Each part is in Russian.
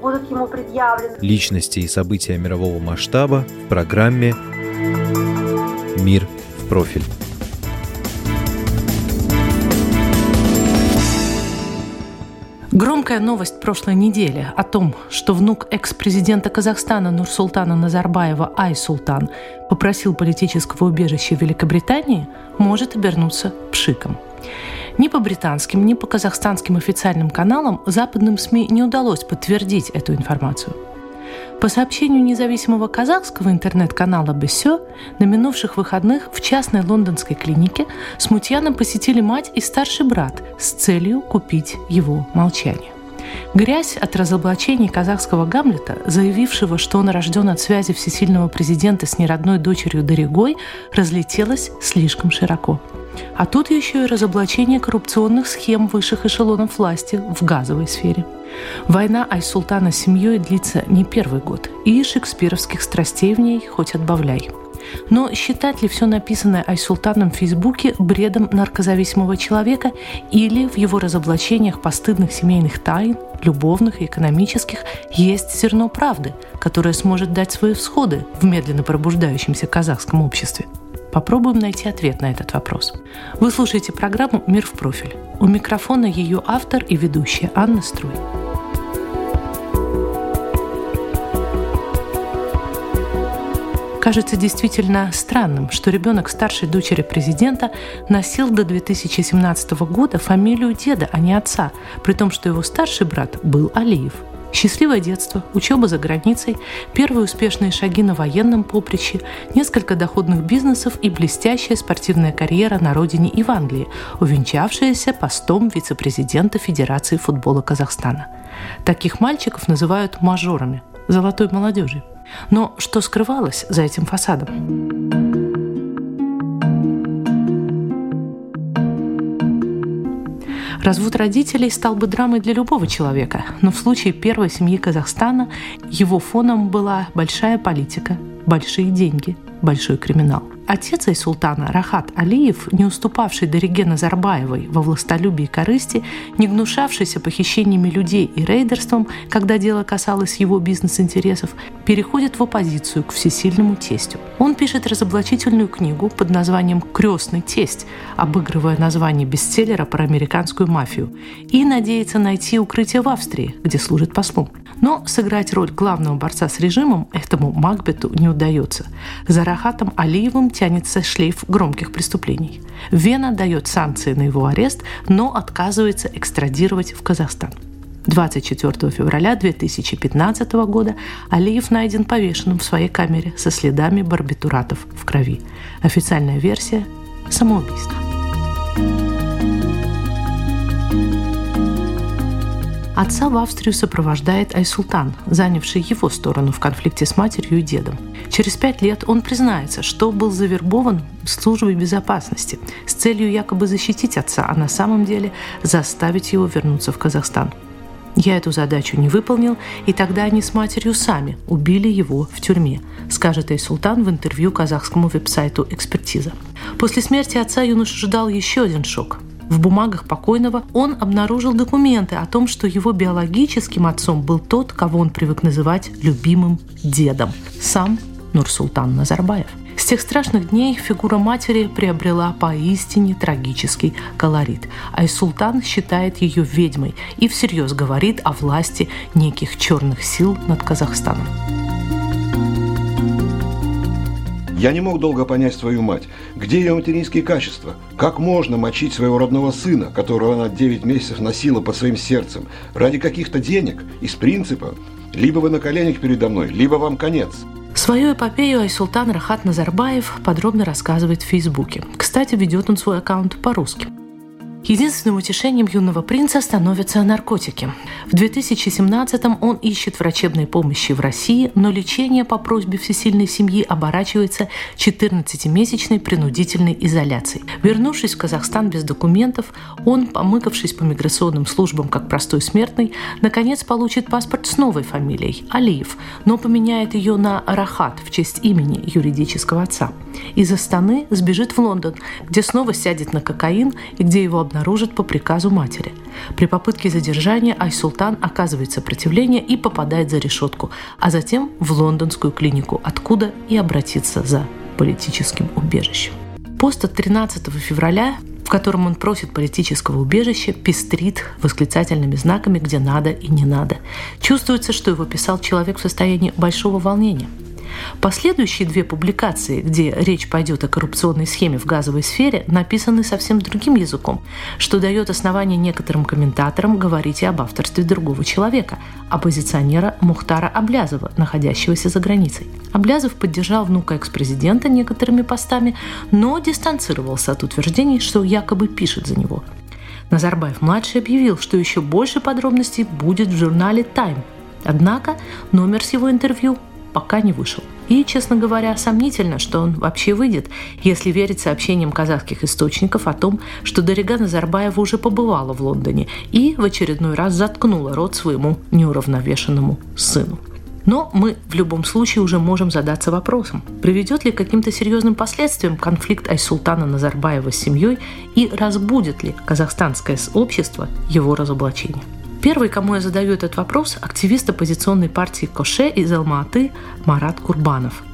будут ему предъявлены. Личности и события мирового масштаба в программе «Мир в профиль». Громкая новость прошлой недели о том, что внук экс-президента Казахстана Нурсултана Назарбаева Ай-Султан попросил политического убежища в Великобритании, может обернуться пшиком. Ни по британским, ни по казахстанским официальным каналам западным СМИ не удалось подтвердить эту информацию. По сообщению независимого казахского интернет-канала «Бесё», на минувших выходных в частной лондонской клинике смутьяна посетили мать и старший брат с целью купить его молчание. Грязь от разоблачений казахского Гамлета, заявившего, что он рожден от связи всесильного президента с неродной дочерью Дорогой, разлетелась слишком широко. А тут еще и разоблачение коррупционных схем высших эшелонов власти в газовой сфере. Война Айсултана с семьей длится не первый год, и шекспировских страстей в ней хоть отбавляй. Но считать ли все написанное Айсултаном в Фейсбуке бредом наркозависимого человека или в его разоблачениях постыдных семейных тайн, любовных и экономических, есть зерно правды, которое сможет дать свои всходы в медленно пробуждающемся казахском обществе? Попробуем найти ответ на этот вопрос. Вы слушаете программу «Мир в профиль». У микрофона ее автор и ведущая Анна Струй. Кажется действительно странным, что ребенок старшей дочери президента носил до 2017 года фамилию деда, а не отца, при том, что его старший брат был Алиев. Счастливое детство, учеба за границей, первые успешные шаги на военном поприще, несколько доходных бизнесов и блестящая спортивная карьера на родине и в Англии, увенчавшаяся постом вице-президента Федерации футбола Казахстана. Таких мальчиков называют мажорами, золотой молодежи. Но что скрывалось за этим фасадом? Развод родителей стал бы драмой для любого человека, но в случае первой семьи Казахстана его фоном была большая политика, большие деньги, большой криминал. Отец Айсултана Рахат Алиев, не уступавший Дориге Назарбаевой во властолюбии и корысти, не гнушавшийся похищениями людей и рейдерством, когда дело касалось его бизнес-интересов, переходит в оппозицию к всесильному тестю. Он пишет разоблачительную книгу под названием «Крестный тесть», обыгрывая название бестселлера про американскую мафию, и надеется найти укрытие в Австрии, где служит послом. Но сыграть роль главного борца с режимом этому Макбету не удается. За Рахатом Алиевым тянется шлейф громких преступлений. Вена дает санкции на его арест, но отказывается экстрадировать в Казахстан. 24 февраля 2015 года Алиев найден повешенным в своей камере со следами барбитуратов в крови. Официальная версия – самоубийство. Отца в Австрию сопровождает Айсултан, занявший его сторону в конфликте с матерью и дедом. Через пять лет он признается, что был завербован службой безопасности с целью якобы защитить отца, а на самом деле заставить его вернуться в Казахстан. Я эту задачу не выполнил, и тогда они с матерью сами убили его в тюрьме, скажет Айсултан в интервью казахскому веб-сайту «Экспертиза». После смерти отца юноша ждал еще один шок. В бумагах покойного он обнаружил документы о том, что его биологическим отцом был тот, кого он привык называть любимым дедом – сам Нурсултан Назарбаев. С тех страшных дней фигура матери приобрела поистине трагический колорит. Айсултан считает ее ведьмой и всерьез говорит о власти неких черных сил над Казахстаном. Я не мог долго понять свою мать. Где ее материнские качества? Как можно мочить своего родного сына, которого она 9 месяцев носила под своим сердцем, ради каких-то денег, из принципа? Либо вы на коленях передо мной, либо вам конец. Свою эпопею Айсултан Рахат Назарбаев подробно рассказывает в Фейсбуке. Кстати, ведет он свой аккаунт по-русски. Единственным утешением юного принца становятся наркотики. В 2017-м он ищет врачебной помощи в России, но лечение по просьбе всесильной семьи оборачивается 14-месячной принудительной изоляцией. Вернувшись в Казахстан без документов, он, помыкавшись по миграционным службам как простой смертный, наконец получит паспорт с новой фамилией – Алиев, но поменяет ее на Рахат в честь имени юридического отца. Из Астаны сбежит в Лондон, где снова сядет на кокаин и где его обнаружат по приказу матери. При попытке задержания Айсултан оказывает сопротивление и попадает за решетку, а затем в лондонскую клинику, откуда и обратится за политическим убежищем. Пост от 13 февраля в котором он просит политического убежища, пестрит восклицательными знаками, где надо и не надо. Чувствуется, что его писал человек в состоянии большого волнения – Последующие две публикации, где речь пойдет о коррупционной схеме в газовой сфере, написаны совсем другим языком, что дает основание некоторым комментаторам говорить и об авторстве другого человека, оппозиционера Мухтара Аблязова, находящегося за границей. Аблязов поддержал внука экс-президента некоторыми постами, но дистанцировался от утверждений, что якобы пишет за него. Назарбаев-младший объявил, что еще больше подробностей будет в журнале «Тайм». Однако номер с его интервью пока не вышел. И, честно говоря, сомнительно, что он вообще выйдет, если верить сообщениям казахских источников о том, что Дарига Назарбаева уже побывала в Лондоне и в очередной раз заткнула рот своему неуравновешенному сыну. Но мы в любом случае уже можем задаться вопросом, приведет ли к каким-то серьезным последствиям конфликт Айсултана Назарбаева с семьей и разбудит ли казахстанское общество его разоблачение. Первый, кому я задаю этот вопрос, активист оппозиционной партии Коше из Алматы Марат Курбанов.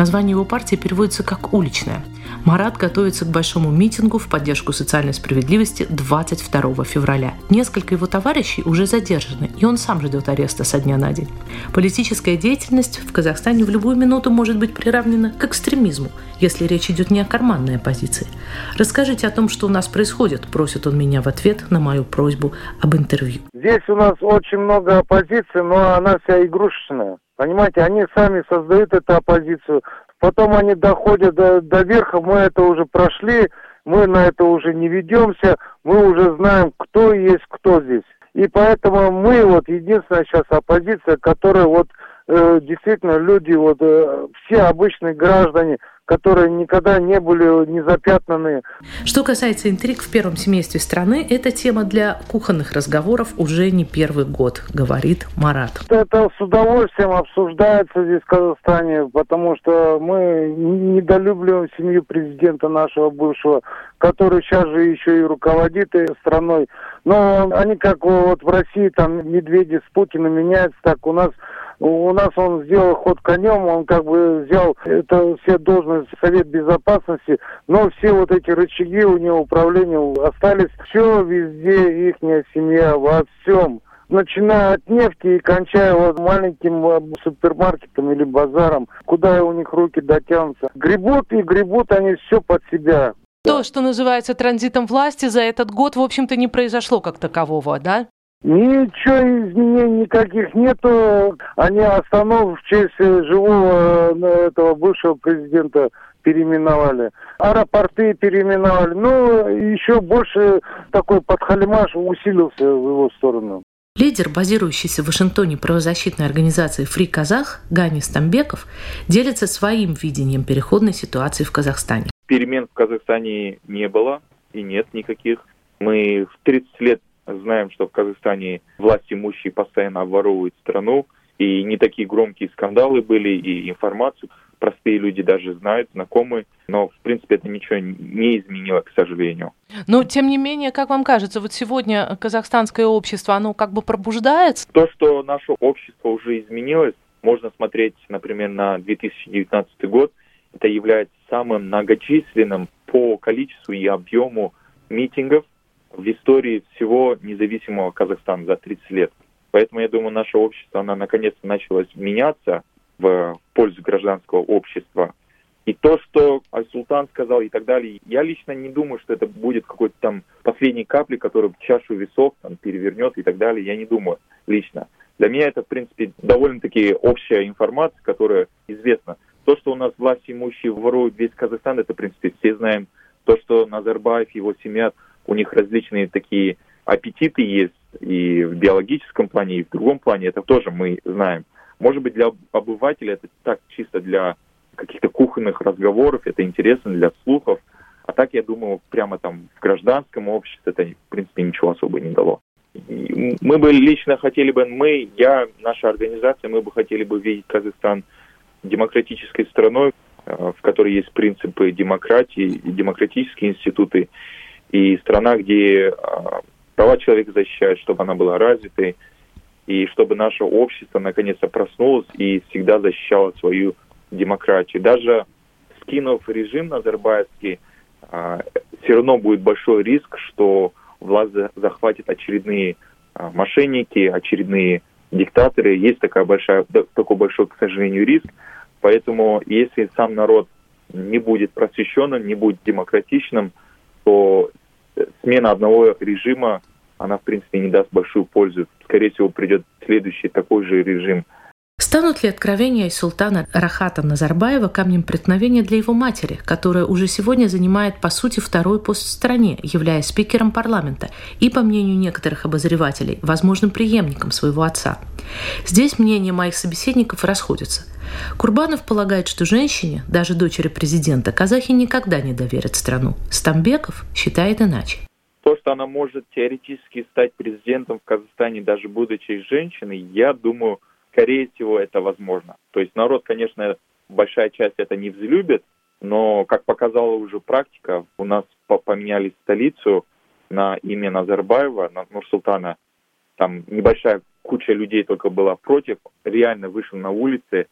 Название его партии переводится как «уличная». Марат готовится к большому митингу в поддержку социальной справедливости 22 февраля. Несколько его товарищей уже задержаны, и он сам ждет ареста со дня на день. Политическая деятельность в Казахстане в любую минуту может быть приравнена к экстремизму, если речь идет не о карманной оппозиции. Расскажите о том, что у нас происходит, просит он меня в ответ на мою просьбу об интервью. Здесь у нас очень много оппозиции, но она вся игрушечная. Понимаете, они сами создают эту оппозицию, потом они доходят до, до верха, мы это уже прошли, мы на это уже не ведемся, мы уже знаем, кто есть кто здесь. И поэтому мы вот единственная сейчас оппозиция, которая вот э, действительно люди, вот э, все обычные граждане, которые никогда не были не запятнаны. Что касается интриг в первом семействе страны, это тема для кухонных разговоров уже не первый год, говорит Марат. Это с удовольствием обсуждается здесь в Казахстане, потому что мы недолюбливаем семью президента нашего бывшего, который сейчас же еще и руководит страной. Но они как вот в России там медведи с Путиным меняются, так у нас у нас он сделал ход конем, он как бы взял это все должности Совет Безопасности, но все вот эти рычаги у него управления остались. Все везде их семья, во всем начиная от нефти и кончая вот маленьким э, супермаркетом или базаром, куда у них руки дотянутся. Гребут и гребут они все под себя. То, что называется транзитом власти, за этот год, в общем-то, не произошло как такового, да? Ничего изменений никаких нету. Они остановку в честь живого э, этого бывшего президента переименовали. Аэропорты переименовали. Ну, еще больше такой подхалимаш усилился в его сторону. Лидер, базирующийся в Вашингтоне правозащитной организации «Фри Казах» Гани Стамбеков делится своим видением переходной ситуации в Казахстане. Перемен в Казахстане не было и нет никаких. Мы в 30 лет Знаем, что в Казахстане власть имущие постоянно обворовывают страну, и не такие громкие скандалы были, и информацию простые люди даже знают, знакомы, но, в принципе, это ничего не изменило, к сожалению. Но, тем не менее, как вам кажется, вот сегодня казахстанское общество, оно как бы пробуждается? То, что наше общество уже изменилось, можно смотреть, например, на 2019 год, это является самым многочисленным по количеству и объему митингов в истории всего независимого Казахстана за 30 лет. Поэтому я думаю, наше общество, оно наконец-то началось меняться в пользу гражданского общества. И то, что Аль-Султан сказал и так далее, я лично не думаю, что это будет какой-то там последней капли, которая чашу весов там, перевернет и так далее. Я не думаю лично. Для меня это, в принципе, довольно-таки общая информация, которая известна. То, что у нас власть имущие воруют весь Казахстан, это, в принципе, все знаем. То, что Назарбаев, его семья у них различные такие аппетиты есть и в биологическом плане, и в другом плане, это тоже мы знаем. Может быть, для обывателя это так чисто для каких-то кухонных разговоров, это интересно для слухов, а так, я думаю, прямо там в гражданском обществе это, в принципе, ничего особо не дало. Мы бы лично хотели бы, мы, я, наша организация, мы бы хотели бы видеть Казахстан демократической страной, э, в которой есть принципы демократии, демократические институты, и страна, где э, права человека защищают, чтобы она была развитой, и чтобы наше общество наконец-то проснулось и всегда защищало свою демократию. Даже скинув режим назарбаевский, э, все равно будет большой риск, что власть захватит очередные мошенники, очередные диктаторы. Есть такая большая, такой большой, к сожалению, риск. Поэтому если сам народ не будет просвещенным, не будет демократичным, то смена одного режима, она, в принципе, не даст большую пользу. Скорее всего, придет следующий такой же режим – Станут ли откровения султана Рахата Назарбаева камнем преткновения для его матери, которая уже сегодня занимает, по сути, второй пост в стране, являясь спикером парламента и, по мнению некоторых обозревателей, возможным преемником своего отца? Здесь мнения моих собеседников расходятся. Курбанов полагает, что женщине, даже дочери президента, казахи никогда не доверят страну. Стамбеков считает иначе. То, что она может теоретически стать президентом в Казахстане, даже будучи женщиной, я думаю, скорее всего, это возможно. То есть народ, конечно, большая часть это не взлюбит, но, как показала уже практика, у нас поменяли столицу на имя Назарбаева, на Нурсултана. Там небольшая куча людей только была против, реально вышел на улицы.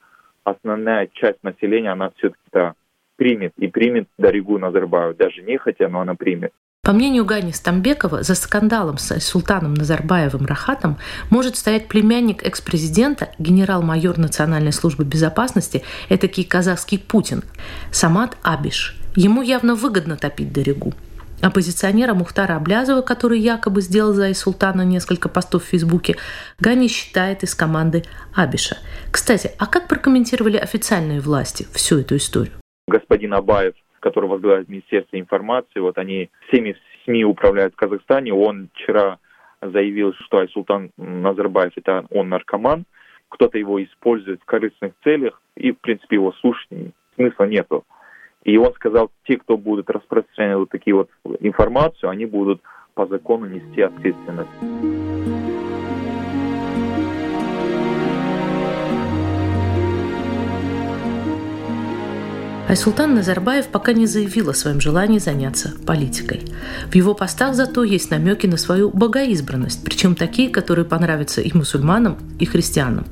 Основная часть населения, она все-таки примет и примет Даригу Назарбаеву. Даже не хотя, но она примет. По мнению Гани Стамбекова, за скандалом с султаном Назарбаевым Рахатом может стоять племянник экс-президента, генерал-майор Национальной службы безопасности, этакий казахский Путин, Самат Абиш. Ему явно выгодно топить Дорегу. Оппозиционера Мухтара Аблязова, который якобы сделал за Султана несколько постов в Фейсбуке, Гани считает из команды Абиша. Кстати, а как прокомментировали официальные власти всю эту историю? Господин Абаев который возглавляет Министерство информации, вот они всеми СМИ управляют в Казахстане. Он вчера заявил, что Айсултан Назарбаев это он наркоман, кто-то его использует в корыстных целях, и, в принципе, его слушать смысла нету. И он сказал, те, кто будут распространять вот такие вот информацию, они будут по закону нести ответственность. Айсултан Назарбаев пока не заявил о своем желании заняться политикой. В его постах зато есть намеки на свою богоизбранность, причем такие, которые понравятся и мусульманам, и христианам.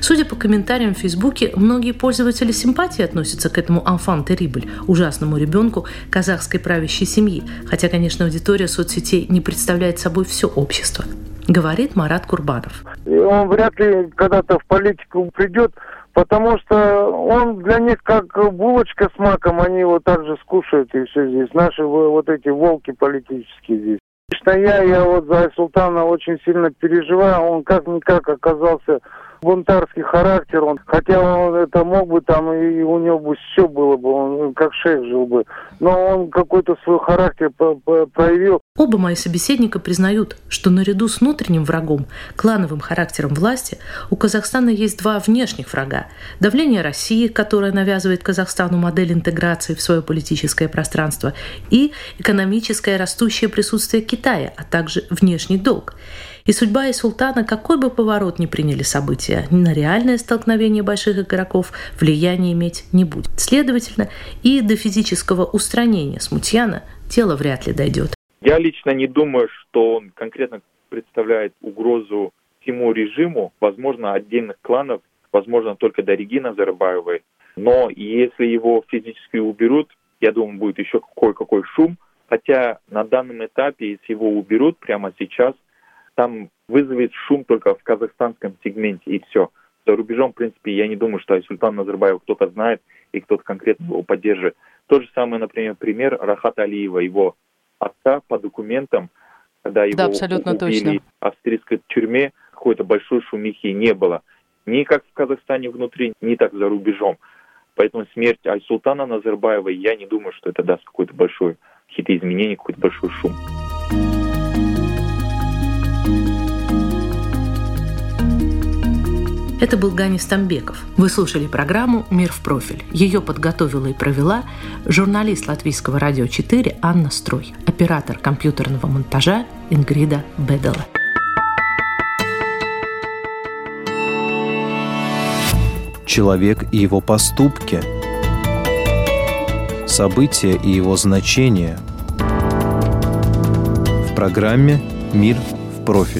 Судя по комментариям в Фейсбуке, многие пользователи симпатии относятся к этому «enfant terrible» – ужасному ребенку казахской правящей семьи, хотя, конечно, аудитория соцсетей не представляет собой все общество. Говорит Марат Курбанов. Он вряд ли когда-то в политику придет, Потому что он для них как булочка с маком, они его также скушают и все здесь. Наши вот эти волки политические здесь. Лично я, я вот за Султана очень сильно переживаю. Он как-никак оказался бунтарский характер, он, хотя он это мог бы там, и у него бы все было бы, он как шейх жил бы, но он какой-то свой характер проявил. Оба мои собеседника признают, что наряду с внутренним врагом, клановым характером власти, у Казахстана есть два внешних врага. Давление России, которое навязывает Казахстану модель интеграции в свое политическое пространство, и экономическое растущее присутствие Китая, а также внешний долг. И судьба и султана, какой бы поворот ни приняли события, на реальное столкновение больших игроков влияния иметь не будет. Следовательно, и до физического устранения смутьяна дело вряд ли дойдет. Я лично не думаю, что он конкретно представляет угрозу всему режиму, возможно, отдельных кланов, возможно, только до Регины Назарбаевой. Но если его физически уберут, я думаю, будет еще какой-какой шум. Хотя на данном этапе, если его уберут прямо сейчас, там вызовет шум только в казахстанском сегменте, и все. За рубежом, в принципе, я не думаю, что Султан Назарбаев кто-то знает и кто-то конкретно его поддерживает. То же самое, например, пример Рахата Алиева, его отца по документам, когда его да, абсолютно убили точно. в австрийской тюрьме, какой-то большой шумихи не было. Ни как в Казахстане внутри, ни так за рубежом. Поэтому смерть Айсултана Назарбаева, я не думаю, что это даст какой-то большой какие-то изменения, какой-то большой шум. Это был Гани Стамбеков. Вы слушали программу «Мир в профиль». Ее подготовила и провела журналист Латвийского радио 4 Анна Строй, оператор компьютерного монтажа Ингрида Бедела. Человек и его поступки. События и его значения. В программе «Мир в профиль»